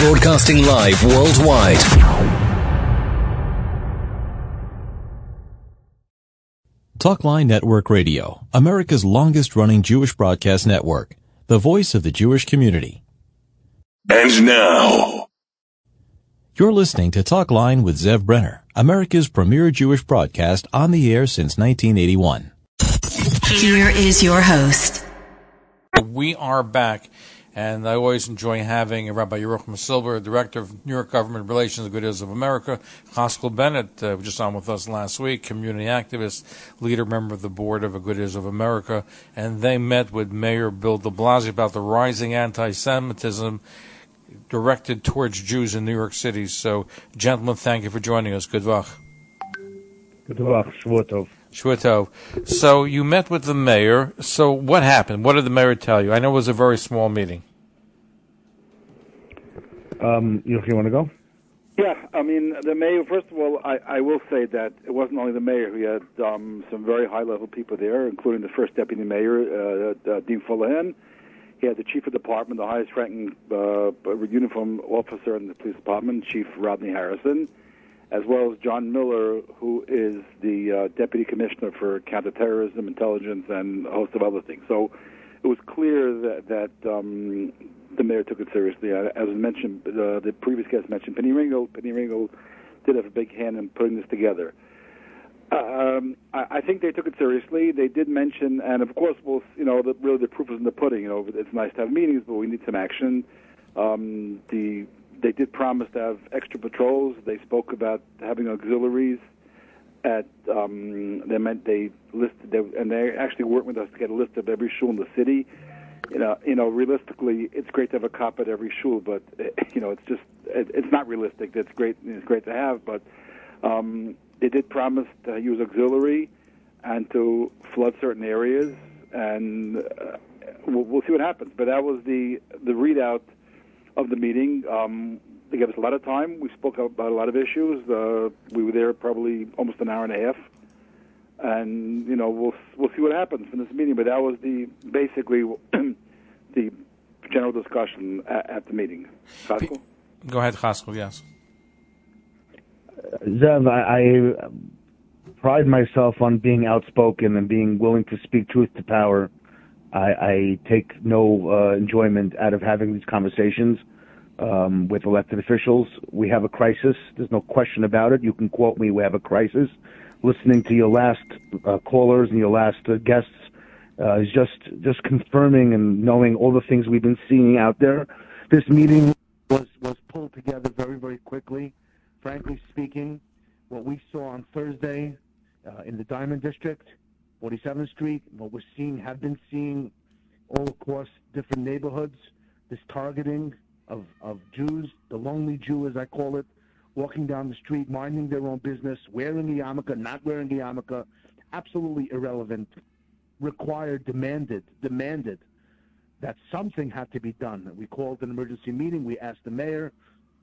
Broadcasting live worldwide. Talkline Network Radio, America's longest running Jewish broadcast network, the voice of the Jewish community. And now, You're listening to Talkline with Zev Brenner, America's premier Jewish broadcast on the air since 1981. Here is your host. We are back, and I always enjoy having Rabbi Yerucham Silver, Director of New York Government Relations, Agudath Israel of America, Haskell Bennett, uh, just on with us last week, community activist, leader, member of the board of Agudath Israel of America, and they met with Mayor Bill de Blasio about the rising anti-Semitism directed towards Jews in New York City. So, gentlemen, thank you for joining us. Good luck. Good luck, Shvotov. Shwitov. So you met with the mayor. So what happened? What did the mayor tell you? I know it was a very small meeting. Um, you, you want to go? Yeah, I mean, the mayor, first of all, I, I will say that it wasn't only the mayor. We had um, some very high level people there, including the first deputy mayor, uh, uh, Dean Fuleihan. He had the chief of department, the highest ranking uh, uniform officer in the police department, Chief Rodney Harrison, as well as John Miller, who is the uh, deputy commissioner for counterterrorism, intelligence, and a host of other things. So it was clear that, that um, the mayor took it seriously. Uh, As mentioned, uh, the previous guest mentioned Pinny Ringel. Pinny Ringel did have a big hand in putting this together. Um, I, I think they took it seriously. They did mention, and of course, we'll, you know, the, really the proof is in the pudding. You know, it's nice to have meetings, but we need some action. Um, the they did promise to have extra patrols. They spoke about having auxiliaries. At um, they meant they listed, they, and they actually worked with us to get a list of every shul in the city. You know, you know, realistically, it's great to have a cop at every shul, but you know, it's just it, it's not realistic. It's great. It's great to have, but um, they did promise to use auxiliary and to flood certain areas, and uh, we'll, we'll see what happens. But that was the the readout of the meeting. Um, they gave us a lot of time. We spoke about a lot of issues. Uh, we were there probably almost an hour and a half, and you know we'll we'll see what happens from this meeting. But that was the basically the general discussion at, at the meeting. Pascal? Go ahead, Haskell. Yes. Zev, I, I pride myself on being outspoken and being willing to speak truth to power. I, I take no uh, enjoyment out of having these conversations um, with elected officials. We have a crisis. There's no question about it. You can quote me. We have a crisis. Listening to your last uh, callers and your last uh, guests uh, is just just confirming and knowing all the things we've been seeing out there. This meeting was was pulled together very very quickly. Frankly speaking, what we saw on Thursday uh, in the Diamond District 47th Street, what we're seeing, have been seeing all across different neighborhoods, this targeting of, of Jews, the lonely Jew, as I call it, walking down the street, minding their own business, wearing a yarmulke, not wearing a yarmulke, absolutely irrelevant, required, demanded, demanded that something had to be done. We called an emergency meeting. We asked the mayor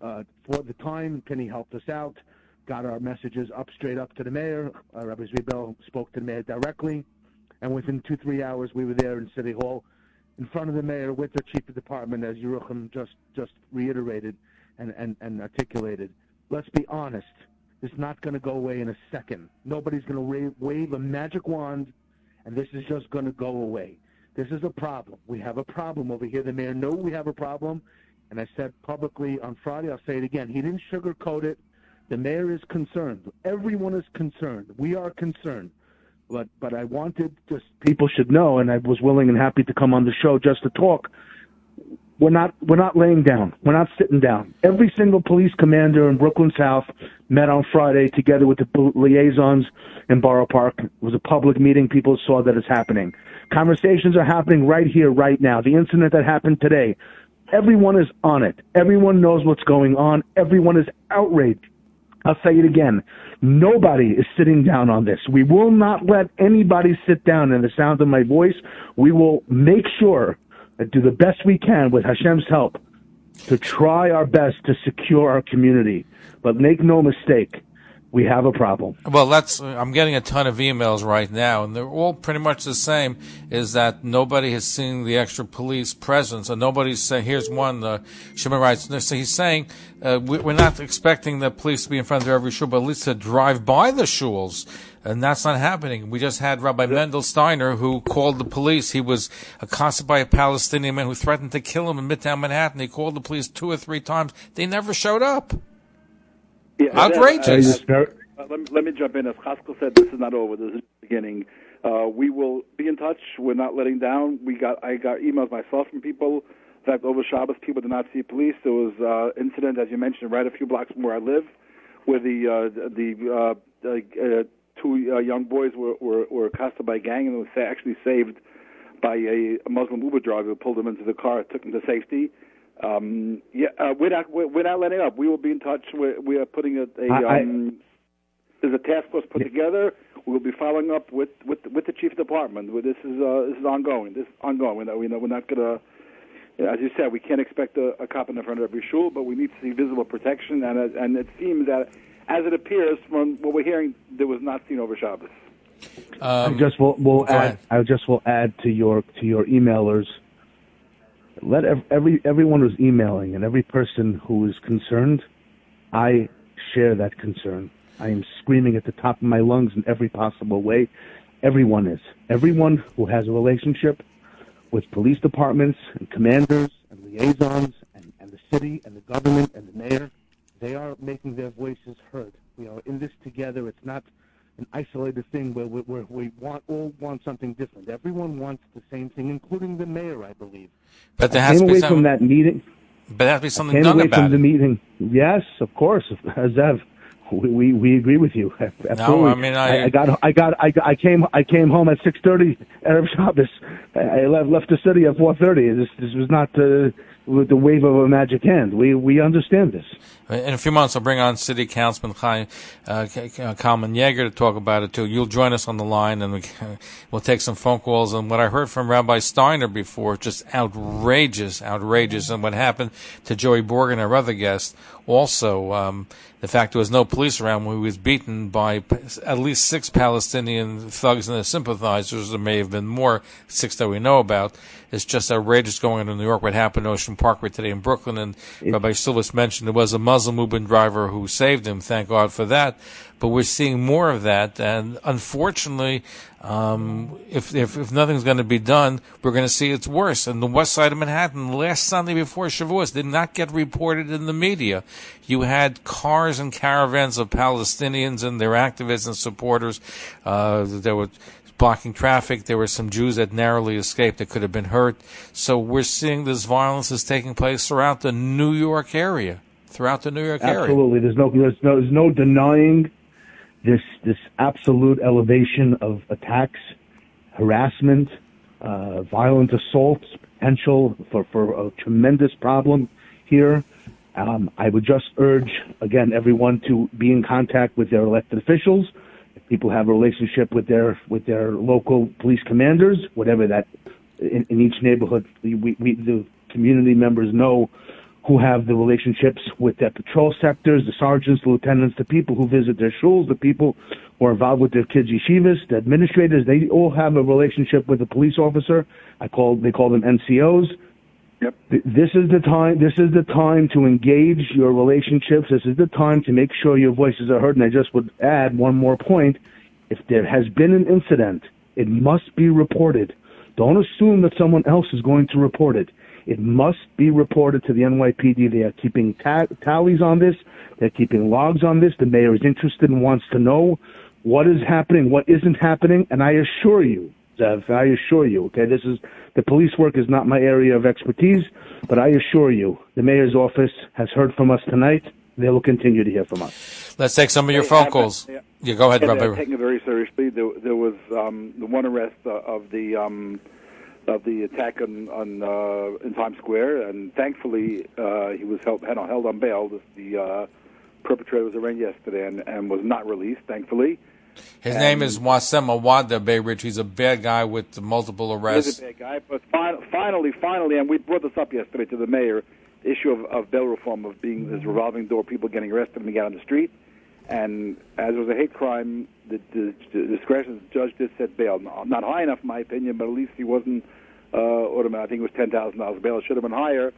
uh, for the time. Pinny helped us out got our messages up straight up to the mayor. Uh, Rabbi Zwiebel spoke to the mayor directly, and within two three hours we were there in City Hall, in front of the mayor with the chief of department, as Yerucham just just reiterated and and, and articulated. Let's be honest. It's not going to go away in a second. Nobody's going to wave a magic wand, and this is just going to go away. This is a problem. We have a problem over here. The mayor knows we have a problem, and I said publicly on Friday. I'll say it again. He didn't sugarcoat it. The mayor is concerned. Everyone is concerned. We are concerned. But but I wanted just people should know, and I was willing and happy to come on the show just to talk. We're not we're not laying down. We're not sitting down. Every single police commander in Brooklyn South met on Friday together with the liaisons in Borough Park. It was a public meeting. People saw that it's happening. Conversations are happening right here, right now. The incident that happened today, everyone is on it. Everyone knows what's going on. Everyone is outraged. I'll say it again. Nobody is sitting down on this. We will not let anybody sit down in the sound of my voice. We will make sure and do the best we can with Hashem's help to try our best to secure our community. But make no mistake, we have a problem. Well, that's. I'm getting a ton of emails right now, and they're all pretty much the same. Is that nobody has seen the extra police presence, and nobody's saying. Here's one. Uh, Shimon writes. So he's saying uh, we, we're not expecting the police to be in front of every shul, but at least to drive by the shuls. And that's not happening. We just had Rabbi Mendel Steiner who called the police. He was accosted by a Palestinian man who threatened to kill him in Midtown Manhattan. He called the police two or three times. They never showed up. Yeah, Outrageous. Uh, uh, let, me, let me jump in. As Haskell said, this is not over. This is the beginning. Uh, we will be in touch. We're not letting down. We got I got emails myself from people. In fact, over Shabbos, people did not see police. There was uh, incident, as you mentioned, right a few blocks from where I live, where the uh, the uh, uh, two uh, young boys were, were were accosted by a gang and was actually saved by a, a Muslim Uber driver who pulled them into the car, took them to safety. Um, yeah, uh, we're not we're, we're not letting up. We will be in touch. We're, we are putting a, a I- um, there's a task force put together. We will be following up with with with the chief department. This is uh, this is ongoing. This is ongoing. We're not, we know we're not gonna. As you said, we can't expect a, a cop in the front of every shul, but we need to see visible protection. And uh, and it seems that, as it appears from what we're hearing, there was not seen over Shabbos. I just will, will add. ahead. I just will add to your to your emailers. Let every everyone who's emailing and every person who is concerned, I share that concern. I am screaming at the top of my lungs in every possible way. Everyone is. Everyone who has a relationship with police departments and commanders and liaisons and, and the city and the government and the mayor, they are making their voices heard. We are in this together. It's not an isolated thing where we, where we want all want something different. Everyone wants the same thing, including the mayor, I believe. But there I has to came be away something. from that meeting. But there has to be something Came done away about from the meeting. Yes, of course, Zev. We, we we agree with you. Absolutely. No, I mean, I- I, got I got I, I came I came home at six thirty erev Shabbos. I I left left the city at four thirty. This this was not uh, with the wave of a magic hand. We we understand this. In a few months, I'll bring on City Councilman Chaim, uh, Kalman Yeger to talk about it too. You'll join us on the line, and we, we'll take some phone calls. And what I heard from Rabbi Steiner before, just outrageous, outrageous. And what happened to Joey Borgen, our other guest, also um, the fact there was no police around when he was beaten by at least six Palestinian thugs and their sympathizers. There may have been more, six that we know about. It's just outrageous going on in New York. What happened in Ocean Parkway today in Brooklyn, and Rabbi Silvas mentioned there was a Muslim Uber driver who saved him. Thank God for that. But we're seeing more of that, and unfortunately, um, if, if if nothing's going to be done, we're going to see it's worse. And the west side of Manhattan, last Sunday before Shavuos, did not get reported in the media. You had cars and caravans of Palestinians and their activists and supporters. Uh, there were blocking traffic. There were some Jews that narrowly escaped that could have been hurt. So we're seeing this violence is taking place throughout the New York area. Throughout the New York area. Absolutely. There's no there's no there's no denying this this absolute elevation of attacks, harassment, uh, violent assaults, potential for, for a tremendous problem here. Um, I would just urge again everyone to be in contact with their elected officials. People have a relationship with their with their local police commanders, whatever that in, in each neighborhood, we, we the community members know who have the relationships with their patrol sectors, the sergeants, the lieutenants, the people who visit their schools, the people who are involved with their kids' yeshivas, the administrators. They all have a relationship with a police officer. I call they call them NCOs. Yep. This is the time. This is the time to engage your relationships. This is the time to make sure your voices are heard. And I just would add one more point: if there has been an incident, it must be reported. Don't assume that someone else is going to report it. It must be reported to the NYPD. They are keeping ta- tallies on this. They're keeping logs on this. The mayor is interested and wants to know what is happening, what isn't happening. And I assure you, Zev, I assure you, okay, this is the police work is not my area of expertise, but I assure you, the mayor's office has heard from us tonight. They will continue to hear from us. Let's take some of your Hey, phone I've- calls. yeah. Yeah, go ahead, Yeah, Rabbi. taking it very seriously. There, there was um, the one arrest uh, of the um, of the attack on, on uh, in Times Square, and thankfully uh, he was held held held on bail. The, the uh, perpetrator was arraigned yesterday and, and was not released. Thankfully, His name is Wasem Awawdeh Bay Ridge. He's a bad guy with multiple arrests. He's a bad guy, but fin- finally, finally, and we brought this up yesterday to the mayor, the issue of, of bail reform, of being this revolving door, people getting arrested and get on the street. And as it was a hate crime, the, the, the discretion of the judge just set bail. Not high enough, in my opinion, but at least he wasn't uh, automatic. I think it was ten thousand dollars bail. It should have been higher,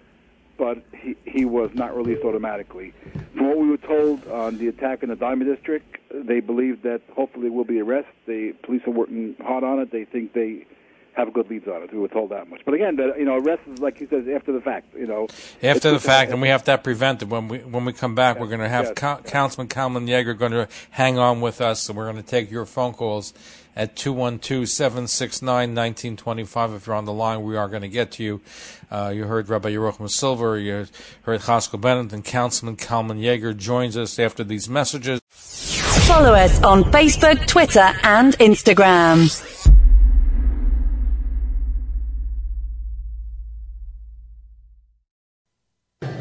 but he he was not released automatically. From what we were told on the attack in the Diamond District, they believe that hopefully will be arrest. The police are working hard on it. They think they have good leads on it. We were told that much. But again, the, you know, arrest is like he says after the fact. You know, after the fact, and we have that prevented. When we when we come back, we're going to have yes. Coun Councilman Kalman Yeger going to hang on with us, and we're going to take your phone calls at 212-769-1925. If you're on the line, we are going to get to you. Uh, you heard Rabbi Yerucham Silver, you heard Haskell Bennett, and Councilman Kalman Yeger joins us after these messages. Follow us on Facebook, Twitter, and Instagram.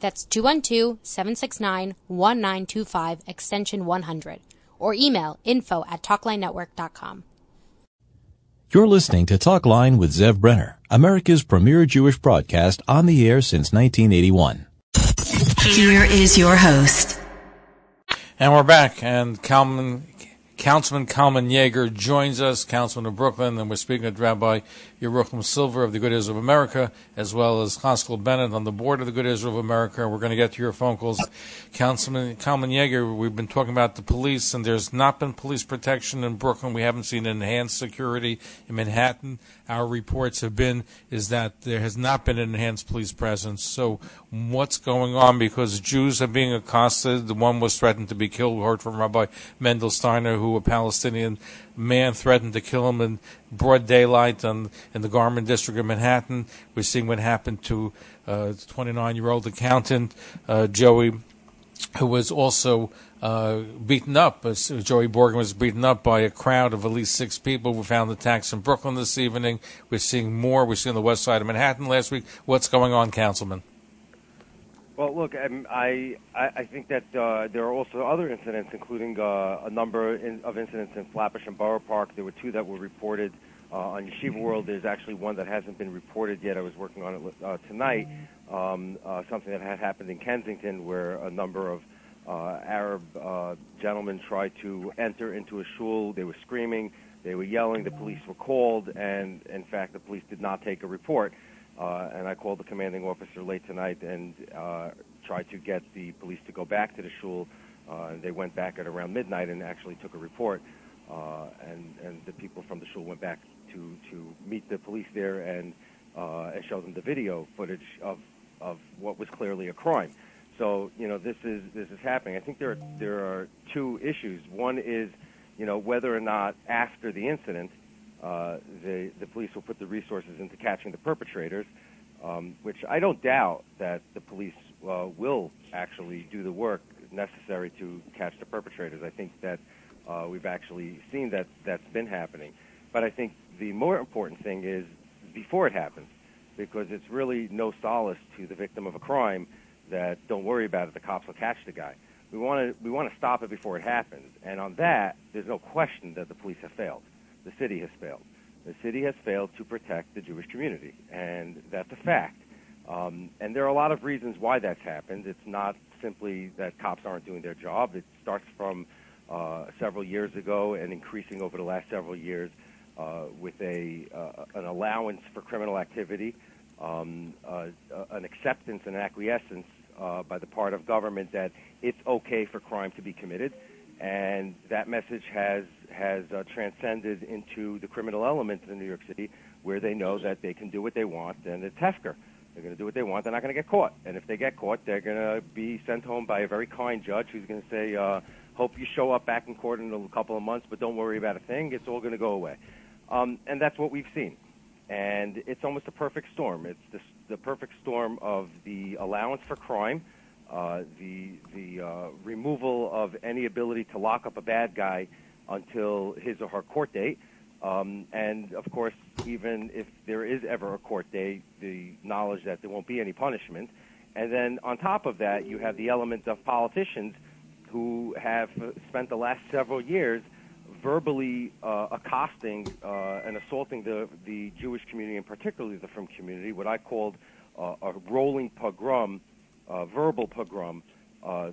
That's 212-769-1925 extension 100 or email info at talklinenetwork.com. You're listening to Talk Line with Zev Brenner, America's premier Jewish broadcast on the air since 1981. Here is your host. And we're back, and Kalman, Councilman Kalman Yeger joins us, Councilman of Brooklyn, and we're speaking with Rabbi Yerucham Silver of the Agudath Israel of America, as well as Haskell Bennett on the board of the Agudath Israel of America. We're going to get to your phone calls. Councilman Kalman Yeger, we've been talking about the police, and there's not been police protection in Brooklyn. We haven't seen enhanced security in Manhattan. Our reports have been is that there has not been an enhanced police presence. So what's going on? Because Jews are being accosted. The one was threatened to be killed. We heard from Rabbi Mendel Steiner, who a Palestinian man threatened to kill him in broad daylight on, in the Garment District of Manhattan. We're seeing what happened to uh, 29-year-old accountant uh, Joey who was also uh, beaten up. As Joey Borgen was beaten up by a crowd of at least six people. We found attacks in Brooklyn this evening. We're seeing more. We're seeing the west side of Manhattan last week. What's going on, Councilman? Well, look, um, I, I I think that uh, there are also other incidents, including uh, a number in, of incidents in Flatbush and Borough Park. There were two that were reported uh, on Yeshiva World. There's actually one that hasn't been reported yet. I was working on it uh, tonight. Um, uh, something that had happened in Kensington, where a number of uh, Arab uh, gentlemen tried to enter into a shul. They were screaming, they were yelling. The police were called, and in fact, the police did not take a report. Uh, and I called the commanding officer late tonight and uh, tried to get the police to go back to the shul. Uh, and they went back at around midnight and actually took a report. Uh, and and the people from the shul went back to to meet the police there and uh, and show them the video footage of of what was clearly a crime. So you know this is this is happening. I think there are there are two issues. One is you know whether or not after the incident uh, the the police will put the resources into catching the perpetrators, um, which I don't doubt that the police uh, will actually do the work necessary to catch the perpetrators. I think that uh, we've actually seen that that's been happening. But I think the more important thing is before it happens, because it's really no solace to the victim of a crime that don't worry about it, the cops will catch the guy. We want to we want to stop it before it happens, and on that, there's no question that the police have failed. The city has failed. The city has failed to protect the Jewish community, and that's a fact. Um, and there are a lot of reasons why that's happened. It's not simply that cops aren't doing their job. It starts from uh, several years ago and increasing over the last several years uh, with a uh, an allowance for criminal activity, um, uh, an acceptance and an acquiescence uh, by the part of government that it's okay for crime to be committed, and that message has has uh, transcended into the criminal element in New York City, where they know that they can do what they want, and it's Hefker. They're going to do what they want. They're not going to get caught, and if they get caught, they're going to be sent home by a very kind judge who's going to say, uh, "Hope you show up back in court in a couple of months, but don't worry about a thing. It's all going to go away." Um, and that's what we've seen. And it's almost a perfect storm. It's the, the perfect storm of the allowance for crime, uh, the the uh, removal of any ability to lock up a bad guy until his or her court date. Um, and of course, even if there is ever a court date, the knowledge that there won't be any punishment. And then on top of that, you have the element of politicians who have spent the last several years verbally uh, accosting uh, and assaulting the, the Jewish community, and particularly the Frum community, what I called uh, a rolling pogrom, uh, verbal pogrom,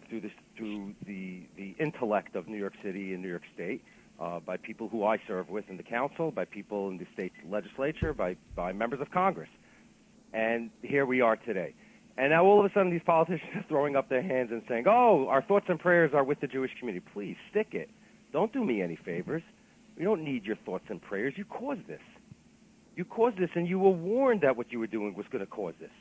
through, this, through the, the intellect of New York City and New York State. Uh, by people who I serve with in the council, by people in the state legislature, by, by members of Congress. And here we are today. And now all of a sudden these politicians are throwing up their hands and saying, oh, our thoughts and prayers are with the Jewish community. Please, stick it. Don't do me any favors. We don't need your thoughts and prayers. You caused this. You caused this, and you were warned that what you were doing was going to cause this.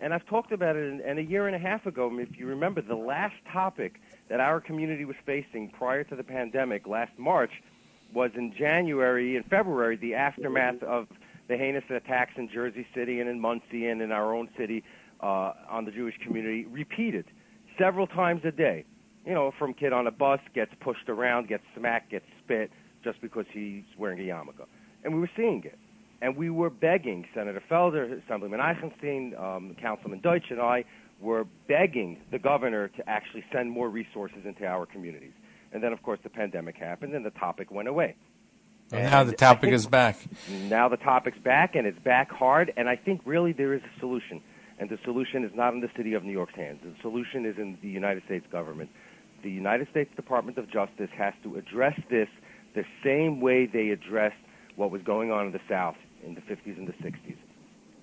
And I've talked about it, and a year and a half ago, if you remember, the last topic that our community was facing prior to the pandemic last March was in January and February, the aftermath of the heinous attacks in Jersey City and in Monsey and in our own city uh, on the Jewish community, repeated several times a day. You know, from kid on a bus gets pushed around, gets smacked, gets spit just because he's wearing a yarmulke. And we were seeing it and we were begging Senator Felder, Assemblyman Eichenstein, um, Councilman Deutsch, and I were begging the governor to actually send more resources into our communities. And then, of course, the pandemic happened, and the topic went away. And, and now the topic is back. Now the topic's back, and it's back hard. And I think really there is a solution, and the solution is not in the city of New York's hands. The solution is in the United States government. The United States Department of Justice has to address this the same way they addressed what was going on in the South in the 50s and the 60s.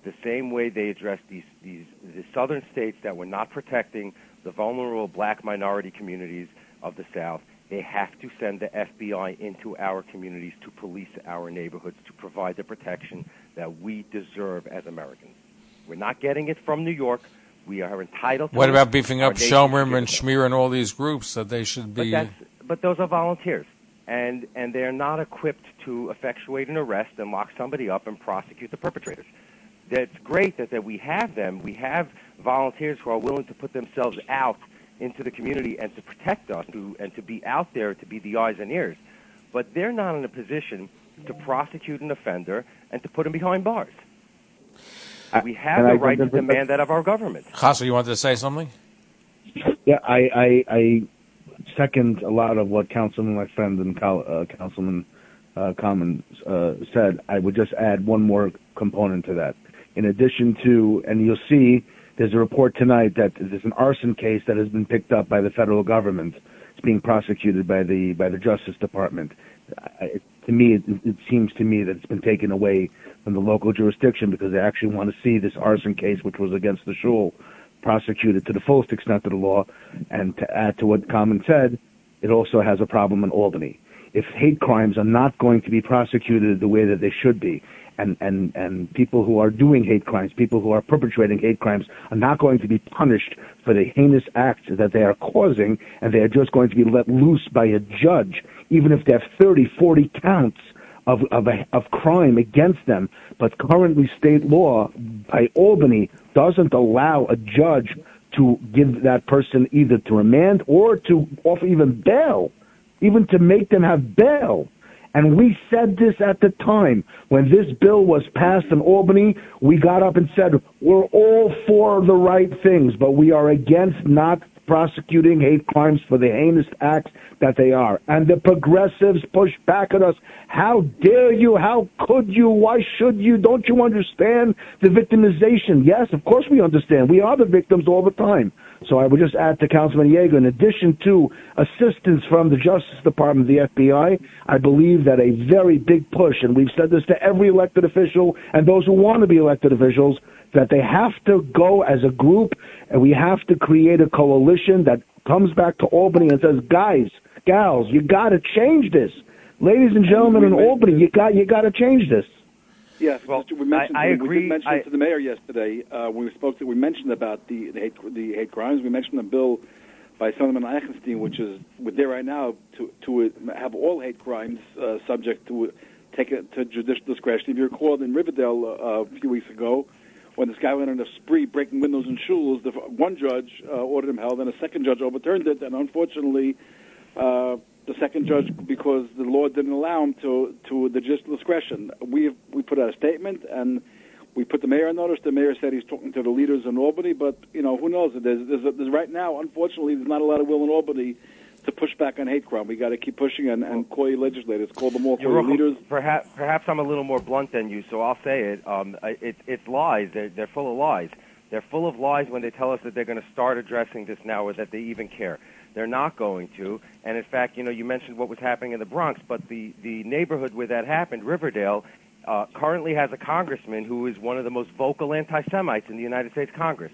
The same way they addressed these, these the southern states that were not protecting the vulnerable black minority communities of the South, they have to send the FBI into our communities to police our neighborhoods to provide the protection that we deserve as Americans. We're not getting it from New York. We are entitled. To What about beefing up Shomer and Schmier and all these groups that they should be? But, but those are volunteers and and they're not equipped to effectuate an arrest and lock somebody up and prosecute the perpetrators. It's great that, that we have them. We have volunteers who are willing to put themselves out into the community and to protect us to, and to be out there to be the eyes and ears. But they're not in a position to prosecute an offender and to put him behind bars. Uh, we have the right to demand that of our government. Chasa, you wanted to say something? Yeah, I, I, I second a lot of what Councilman, my friend and uh, Councilman uh, Kalman uh, said. I would just add one more component to that. In addition to, and you'll see, there's a report tonight that there's an arson case that has been picked up by the federal government. It's being prosecuted by the by the Justice Department. I, to me, it, it seems to me that it's been taken away from the local jurisdiction because they actually want to see this arson case, which was against the shul, prosecuted to the fullest extent of the law. And to add to what Kalman said, it also has a problem in Albany. If hate crimes are not going to be prosecuted the way that they should be, and, and, and people who are doing hate crimes, people who are perpetrating hate crimes are not going to be punished for the heinous acts that they are causing, and they are just going to be let loose by a judge, even if they have 30, 40 counts of, of, a, of crime against them. But currently state law by Albany doesn't allow a judge to give that person either to remand or to offer even bail, even to make them have bail. And we said this at the time when this bill was passed in Albany. We got up and said, we're all for the right things, but we are against not prosecuting hate crimes for the heinous acts that they are. And the progressives push back at us. How dare you? How could you? Why should you? Don't you understand the victimization? Yes, of course we understand. We are the victims all the time. So I would just add to Councilman Yeger, in addition to assistance from the Justice Department, the FBI, I believe that a very big push, and we've said this to every elected official and those who want to be elected officials, that they have to go as a group and we have to create a coalition that comes back to Albany and says, guys, gals, you got to change this. Ladies and gentlemen in Albany, you got you got to change this. Yes, well, we mentioned, I, I agree. We did mention I, it to the mayor yesterday uh, when we spoke. To, we mentioned about the, the hate the hate crimes. We mentioned the bill by Assemblyman Eichenstein, which is with there right now to to have all hate crimes uh, subject to take it to judicial discretion. If you recall, in Riverdale uh, a few weeks ago, when this guy went on a spree breaking windows in shuls, the one judge uh, ordered him held, and a second judge overturned it, and unfortunately. Uh, the second judge because the law didn't allow him to to the discretion. We we put out a statement and we put the mayor on notice. The mayor said he's talking to the leaders in Albany, but you know who knows? There's, there's, there's right now, unfortunately, there's not a lot of will in Albany to push back on hate crime. We got to keep pushing and, and call your legislators, call them all, call your leaders. Perhaps, perhaps I'm a little more blunt than you, so I'll say it. Um, it it's lies. They're, they're full of lies. They're full of lies when they tell us that they're going to start addressing this now or that they even care. They're not going to. And in fact, you know, you mentioned what was happening in the Bronx, but the, the neighborhood where that happened, Riverdale, uh, currently has a congressman who is one of the most vocal anti Semites in the United States Congress.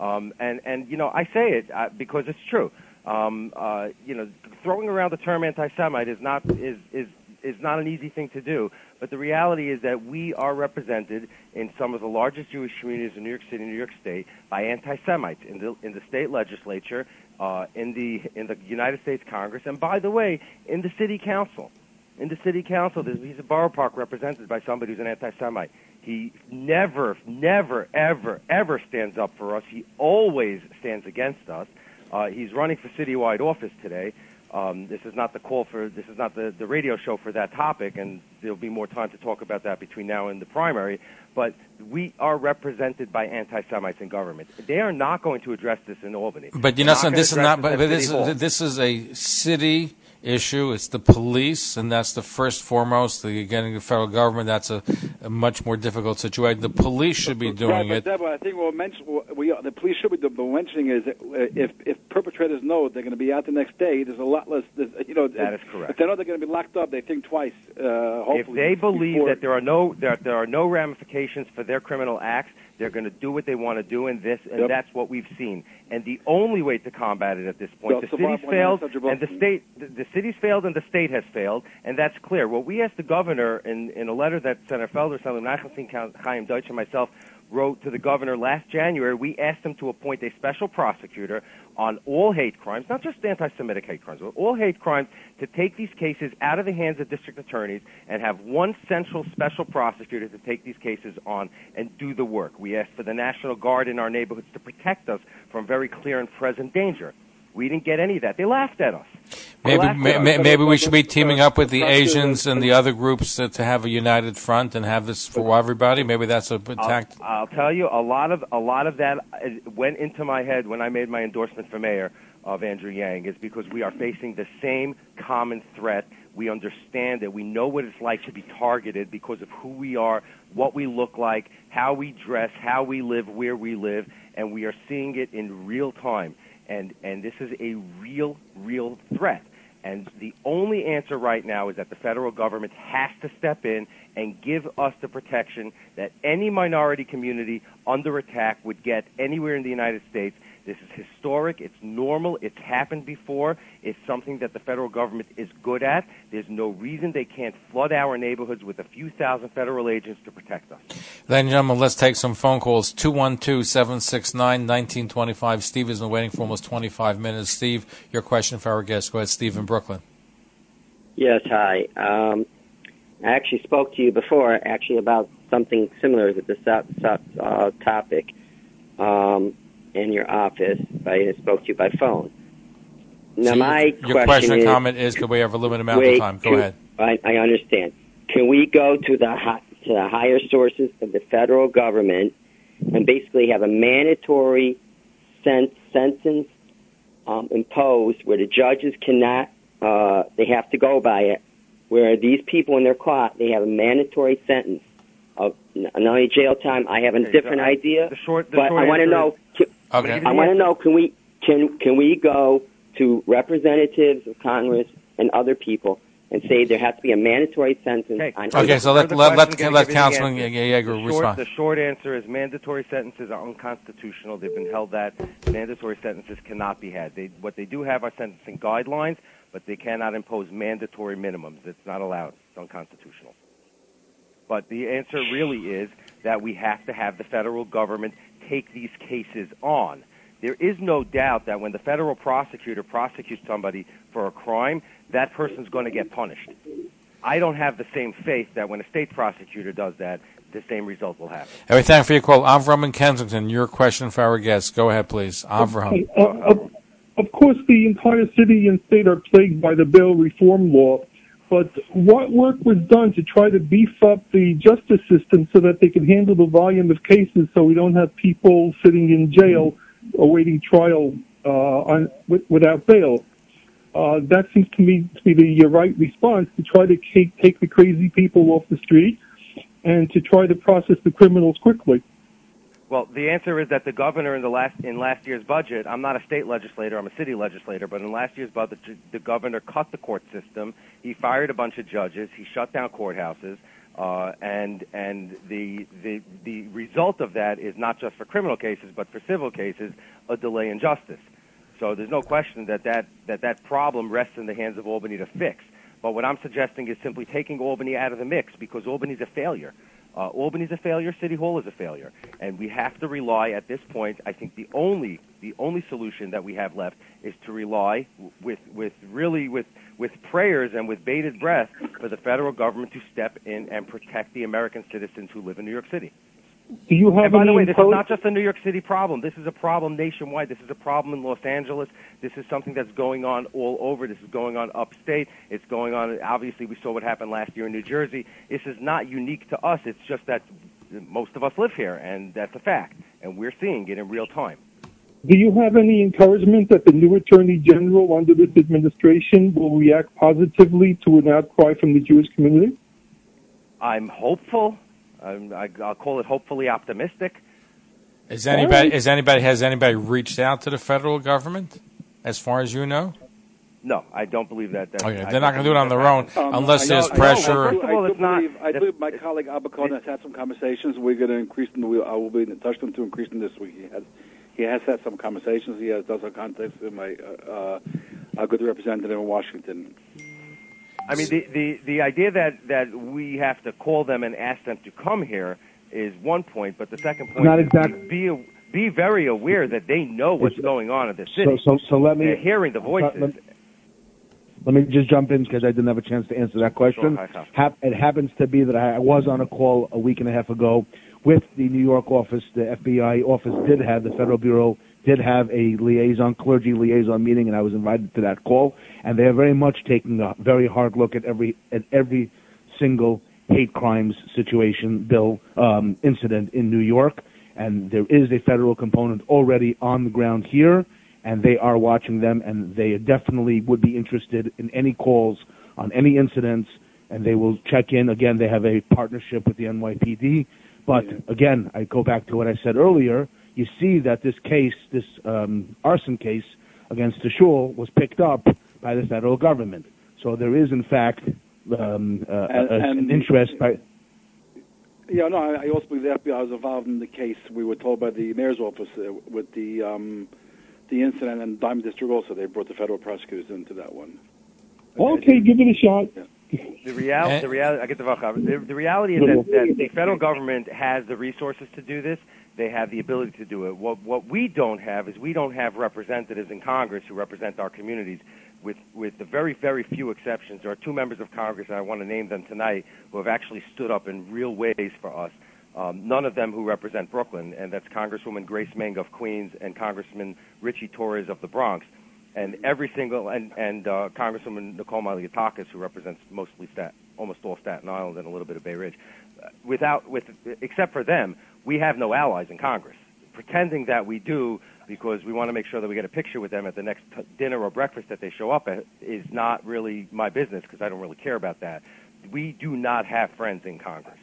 Um, and, and, you know, I say it uh, because it's true. Um, uh, you know, throwing around the term anti Semite is not, is, is, is not an easy thing to do. But the reality is that we are represented in some of the largest Jewish communities in New York City, New York State, by anti-Semites in the in the state legislature, uh, in the in the United States Congress, and by the way, in the city council. In the city council, he's a borough park represented by somebody who's an anti-Semite. He never, never, ever, ever stands up for us. He always stands against us. Uh, he's running for citywide office today. Um, this is not the call for this is not the, the radio show for that topic, and there'll be more time to talk about that between now and the primary. But we are represented by anti-Semites in government. They are not going to address this in Albany. But you know, not something, gonna this is not. this But, but this is this is a city issue. It's the police, and that's the first foremost. The, getting the federal government, that's a, a much more difficult situation. The police should be doing right, it. but Deborah, I think we're mention, we the police should be the, mentioning is that uh, if if perpetrators know they're going to be out the next day, there's a lot less. You know, That if, is correct. If they know they're going to be locked up, they think twice. Uh, if they believe before- that there are no that there are no ramifications for their criminal acts, they're going to do what they want to do, and this and Yep. that's what we've seen. And the only way to combat it at this point, They'll the city's failed, and the state the, the city's failed, and the state has failed, and that's clear. What we asked the governor in in a letter that Senator Felder, Senator Nachmanstein, Chaim Deutsch, and myself wrote to the governor last January, we asked him to appoint a special prosecutor on all hate crimes, not just anti-Semitic hate crimes, but all hate crimes, to take these cases out of the hands of district attorneys and have one central special prosecutor to take these cases on and do the work. We asked for the National Guard in our neighborhoods to protect us from very clear and present danger. We didn't get any of that. They laughed at us. They Maybe may, at us. maybe we should be teaming up with the Asians and the other groups to, to have a united front and have this for everybody. Maybe that's a I'll, tact. I'll tell you, a lot of a lot of that uh, went into my head when I made my endorsement for mayor of Andrew Yang. Is because we are facing the same common threat. We understand that we know what it's like to be targeted because of who we are, what we look like, how we dress, how we live, where we live, and we are seeing it in real time. And and this is a real, real threat. And the only answer right now is that the federal government has to step in and give us the protection that any minority community under attack would get anywhere in the United States. This is historic. It's normal. It's happened before. It's something that the federal government is good at. There's no reason they can't flood our neighborhoods with a few thousand federal agents to protect us. Ladies and gentlemen, let's take some phone calls. 212-769-1925. Steve has been waiting for almost 25 minutes. Steve, your question for our guest. Go ahead, Steve in Brooklyn. Yes, hi. Um, I actually spoke to you before, actually about something similar to this uh, topic um, in your office. I spoke to you by phone. Now, So my your, your question and is, comment is, could we have a limited amount wait, of time? Go can- ahead. I, I understand. Can we go to the hi- to the higher sources of the federal government and basically have a mandatory sen- sentence um, imposed where the judges cannot uh, they have to go by it where these people when they're caught they have a mandatory sentence of not only jail time I have a Okay, different so I- idea the short- the but short I want to know can, Okay. I want to know can we can can we go to representatives of Congress and other people and say there has to be a mandatory sentence on Okay, so let, Further let, let, question, let gonna give the Councilman. Yeger the short, respond. the short answer is mandatory sentences are unconstitutional. They've been held that mandatory sentences cannot be had. They, what they do have are sentencing guidelines, but they cannot impose mandatory minimums. It's not allowed. It's unconstitutional. But the answer really is that we have to have the federal government take these cases on. There is no doubt that when the federal prosecutor prosecutes somebody for a crime, that person's going to get punished. I don't have the same faith that when a state prosecutor does that, the same result will happen. Hey, thank you for your call. Avram in Kensington, your question for our guest. Go ahead, please. Avram. Uh, uh, of course, the entire city and state are plagued by the bail reform law. But what work was done to try to beef up the justice system so that they can handle the volume of cases, so we don't have people sitting in jail awaiting trial uh, on, with, without bail? Uh, that seems to me to be the right response to try to take, take the crazy people off the street and to try to process the criminals quickly. Well, the answer is that the governor in the last in last year's budget. I'm not a state legislator. I'm a city legislator. But in last year's budget, the governor cut the court system. He fired a bunch of judges. He shut down courthouses. Uh, and and the the the result of that is not just for criminal cases, but for civil cases, a delay in justice. So there's no question that that that that problem rests in the hands of Albany to fix. But what I'm suggesting is simply taking Albany out of the mix because Albany's a failure. Uh, Albany's a failure. City Hall is a failure, and we have to rely at this point. I think the only the only solution that we have left is to rely with with really with with prayers and with bated breath for the federal government to step in and protect the American citizens who live in New York City. Do you have and by any the way, this is not just a New York City problem. This is a problem nationwide. This is a problem in Los Angeles. This is something that's going on all over. This is going on upstate. It's going on. Obviously, we saw what happened last year in New Jersey. This is not unique to us. It's just that most of us live here, and that's a fact. And we're seeing it in real time. Do you have any encouragement that the new Attorney General under this administration will react positively to an outcry from the Jewish community? I'm hopeful. I'm, I, I'll call it hopefully optimistic. Is anybody is anybody has anybody reached out to the federal government, as far as you know? No, I don't believe that. that Okay, I they're not going to do it on their own Um, unless know- there's I know. pressure. First of all, I it's do not. believe, I believe my colleague Abacon has had some conversations. We're going to increase them. We, I will be in touch with him to increase them this week. He has, he has had some conversations. He has done some contacts with my uh, uh, good representative in Washington. I mean, the, the, the idea that, that we have to call them and ask them to come here is one point, but the second point Not is exact- be, be very aware that they know what's going on in the city. So, so, so let me. They're hearing the voices. Let, let me just jump in because I didn't have a chance to answer that question. Sure, Hap- it happens to be that I, I was on a call a week and a half ago with the New York office. The FBI office did have the Federal Bureau did have a liaison clergy liaison meeting, and I was invited to that call. And they are very much taking a very hard look at every at every single hate crimes situation bill um, incident in New York. And there is a federal component already on the ground here and they are watching them, and they definitely would be interested in any calls on any incidents, and they will check in. Again, they have a partnership with the NYPD, but again, I go back to what I said earlier. You see that this case, this um, arson case against the shul, was picked up by the federal government. So there is, in fact, um, uh, And- a- and- an interest by. Yeah, no, I, I also believe the FBI was involved in the case. We were told by the mayor's office uh, with the um, the incident and Diamond District also. They brought the federal prosecutors into that one. Okay, give it a shot. The reality, the reality, I get the the, the reality is that, that the federal government has the resources to do this. They have the ability to do it. What what we don't have is we don't have representatives in Congress who represent our communities. With with the very very few exceptions, there are two members of Congress, and I want to name them tonight, who have actually stood up in real ways for us. Um, none of them who represent Brooklyn, and that's Congresswoman Grace Meng of Queens and Congressman Richie Torres of the Bronx and every single and and uh, Congresswoman Nicole Malliotakis, who represents mostly Stat, almost all Staten Island and a little bit of Bay Ridge. Uh, without with except for them, we have no allies in Congress. Pretending that we do because we want to make sure that we get a picture with them at the next t- dinner or breakfast that they show up at is not really my business because I don't really care about that. We do not have friends in Congress.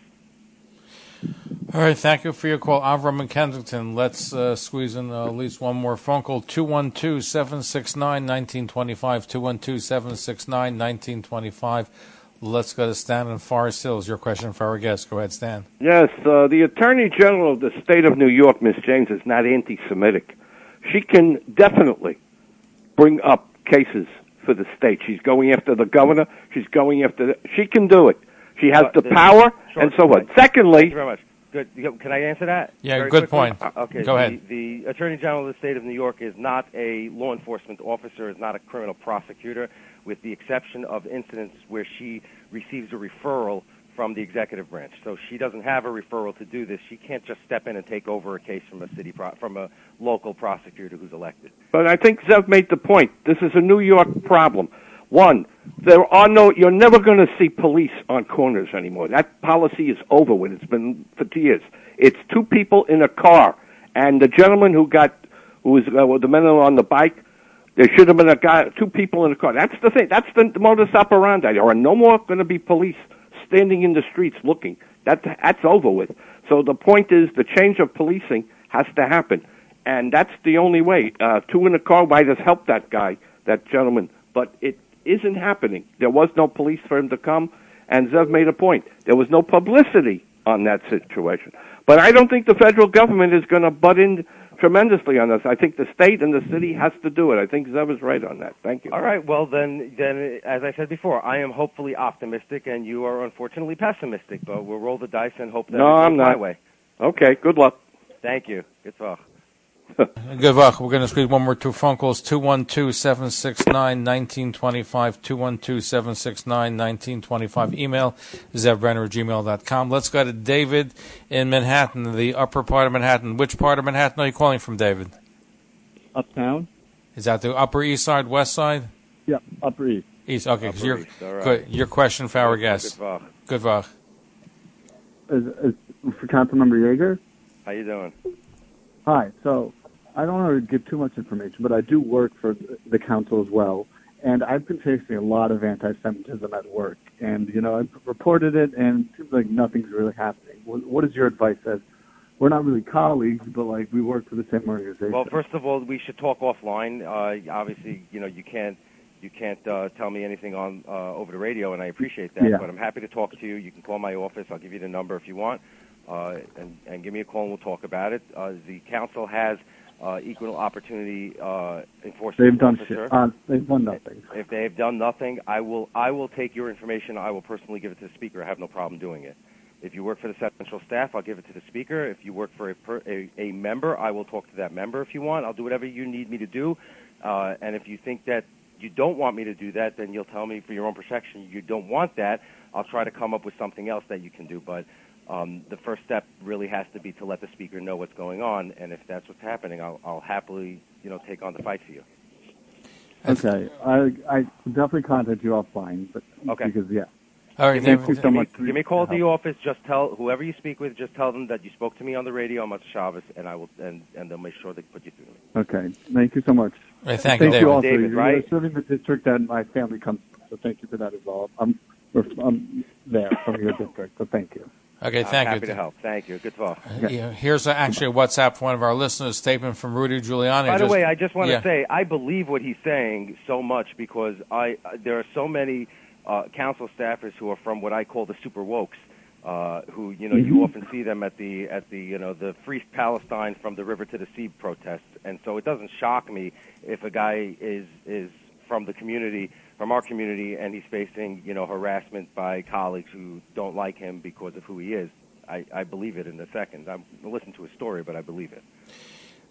All right, thank you for your call, Avram in Kensington. Let's uh, squeeze in uh, at least one more phone call. 212 769 1925. 212 769 1925. Let's go to Stan in Forest Hills. Your question for our guest. Go ahead, Stan. Yes, uh, the Attorney General of the state of New York, Miss James, is not anti Semitic. She can definitely bring up cases for the state. She's going after the governor. She's going after. The, she can do it. She has Uh, the the- power Sure. and so on. Thank you Secondly, very much. Good. Can I answer that? Yeah, Very good quickly? point. Uh, Okay. Go the, ahead. The Attorney General of the State of New York is not a law enforcement officer, is not a criminal prosecutor, with the exception of incidents where she receives a referral from the executive branch. So she doesn't have a referral to do this. She can't just step in and take over a case from a city pro- from a local prosecutor who's elected. But I think Zev made the point. This is a New York problem. One, there are no. You're never going to see police on corners anymore. That policy is over with. It's been for years. It's two people in a car, and the gentleman who got, who was uh, the men on the bike. There should have been a guy, two people in a car. That's the thing. That's the modus operandi. There are no more going to be police standing in the streets looking. That that's over with. So the point is, the change of policing has to happen, and that's the only way. Uh, two in a car might have helped that guy, that gentleman, but it isn't happening. There was no police for him to come, and Zev made a point. There was no publicity on that situation. But I don't think the federal government is going to butt in tremendously on this. I think the state and the city has to do it. I think Zev is right on that. Thank you. All right. Well, then, then as I said before, I am hopefully optimistic, and you are unfortunately pessimistic. But we'll roll the dice and hope that No, it goes I'm my not. way. Okay. Good luck. Thank you. Good talk. Good luck. We're going to squeeze one more two phone calls. 212-769-1925. 212-769-1925. Email zevbrenner at gmail.com. Let's go to David in Manhattan, the upper part of Manhattan. Which part of Manhattan are you calling from, David? Uptown? Is that the Upper East Side, West Side? Yeah, Upper East. East. Okay, 'cause Upper your, East, all right. good. Your question for our guest. Good talk. Good luck. Is, is for Councilmember Yeger? How you doing? Hi. So I don't want to give too much information, but I do work for the council as well, and I've been facing a lot of anti-Semitism at work. And you know, I've reported it, and it seems like nothing's really happening. What, is your advice? As we're not really colleagues, but like we work for the same organization. Well, first of all, we should talk offline. Uh, obviously, you know, you can't you can't uh, tell me anything on uh, over the radio, and I appreciate that. Yeah. But I'm happy to talk to you. You can call my office. I'll give you the number if you want, uh, and and give me a call, and we'll talk about it. Uh, the council has uh, equal opportunity uh, enforcement they've done officer. shit. Uh, they've done nothing. If they have done nothing, I will I will take your information. I will personally give it to the speaker. I have no problem doing it. If you work for the central staff, I'll give it to the speaker. If you work for a, per, a, a member, I will talk to that member if you want. I'll do whatever you need me to do. Uh, and if you think that you don't want me to do that, then you'll tell me for your own protection you don't want that. I'll try to come up with something else that you can do. But um, the first step really has to be to let the speaker know what's going on. And if that's what's happening, I'll, I'll happily, you know, take on the fight for you. Okay, I I definitely contact you offline, but Okay. because yeah. All right, Thank you so give me, much. give me a call at the office. Just tell whoever you speak with. Just tell them that you spoke to me on the radio on Motzei Shabbos, and I will, and, and they'll make sure they put you through. Okay, thank you so much. Right, thank you, thank David. also. David, You're right? serving the district that my family comes from, so thank you for that as well. I'm, I'm there from your district, so thank you. Okay, thank happy you. to help. Thank you. Good talk. Yeah, here's a, actually a WhatsApp from one of our listeners, statement from Rudy Giuliani. By the Just- way, I just want to say I believe what he's saying so much because I uh, there are so many uh, council staffers who are from what I call the super wokes. Uh, who you know Mm-hmm. you often see them at the at the you know the free Palestine from the river to the sea protests, and so it doesn't shock me if a guy is is from the community, from our community, and he's facing you know harassment by colleagues who don't like him because of who he is. I, I believe it in a second. I'm to his story, but I believe it.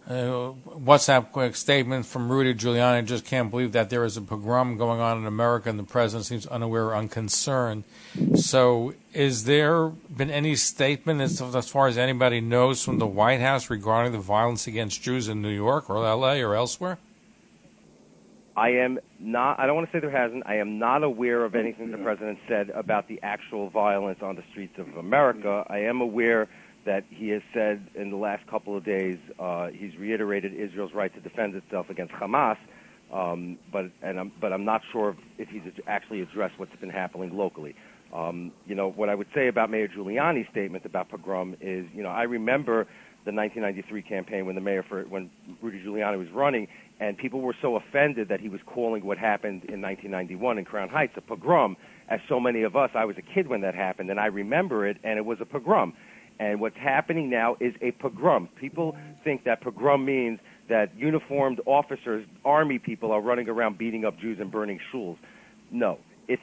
Uh, WhatsApp quick statement from Rudy Giuliani. Just can't believe that there is a pogrom going on in America and the president seems unaware or unconcerned. So, is there been any statement, as, as far as anybody knows, from the White House regarding the violence against Jews in New York or L.A. or elsewhere? I am not. I don't want to say there hasn't. I am not aware of anything the president said about the actual violence on the streets of America. I am aware that he has said in the last couple of days uh, he's reiterated Israel's right to defend itself against Hamas. Um, but and I'm, but I'm not sure if he's actually addressed what's been happening locally. Um, you know what I would say about Mayor Giuliani's statement about pogrom is, you know, I remember the 1993 campaign when the mayor for when Rudy Giuliani was running, and people were so offended that he was calling what happened in 1991 in Crown Heights a pogrom. As so many of us, I was a kid when that happened, and I remember it, and it was a pogrom. And what's happening now is a pogrom. People think that pogrom means that uniformed officers, army people, are running around beating up Jews and burning shuls. No, it's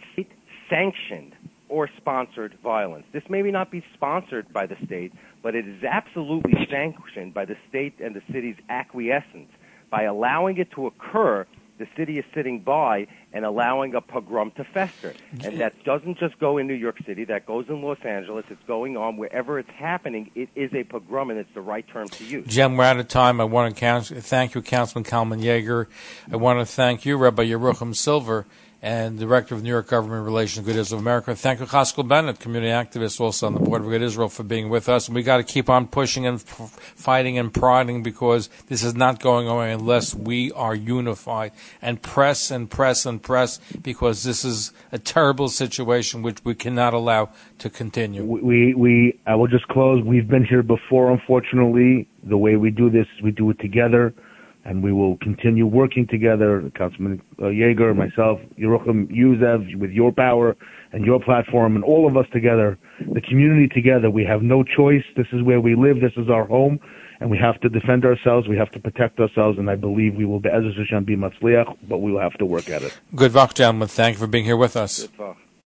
sanctioned or sponsored violence. This may not be sponsored by the state, but it is absolutely sanctioned by the state and the city's acquiescence by allowing it to occur the city is sitting by and allowing a pogrom to fester. And that doesn't just go in New York City, that goes in Los Angeles. It's going on wherever it's happening. It is a pogrom, and it's the right term to use. Jim, we're out of time. I want to thank you, Councilman Kalman Yeger. I want to thank you, Rabbi Yerucham Silver, and Director of New York Government Relations, Agudath Israel America. Thank you, Chaskel Bennett, community activist, also on the board of Agudath Israel, for being with us. And we got to keep on pushing and fighting and prodding because this is not going away unless we are unified and press and press and press because this is a terrible situation which we cannot allow to continue. We, we, I will just close. We've been here before, unfortunately. The way we do this, we do it together, and we will continue working together. Councilman uh, Yeger, myself, Yerucham, Yuzev, with your power and your platform, and all of us together, the community together. We have no choice. This is where we live. This is our home. And we have to defend ourselves. We have to protect ourselves. And I believe we will be, Ezra Hashem, be matzliach, but we will have to work at it. Good luck, gentlemen. Thank you for being here with us.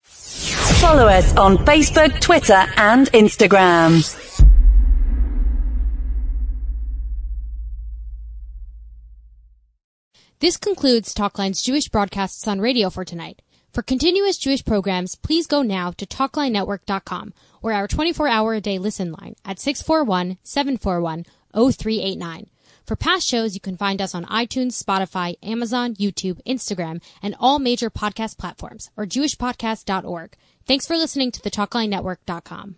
Follow us on Facebook, Twitter, and Instagram. This concludes Talkline's Jewish broadcasts on radio for tonight. For continuous Jewish programs, please go now to TalklineNetwork.com or our 24-hour a day listen line at 641-741-0389. For past shows, you can find us on iTunes, Spotify, Amazon, YouTube, Instagram, and all major podcast platforms or jewishpodcast.org. Thanks for listening to the TalklineNetwork.com.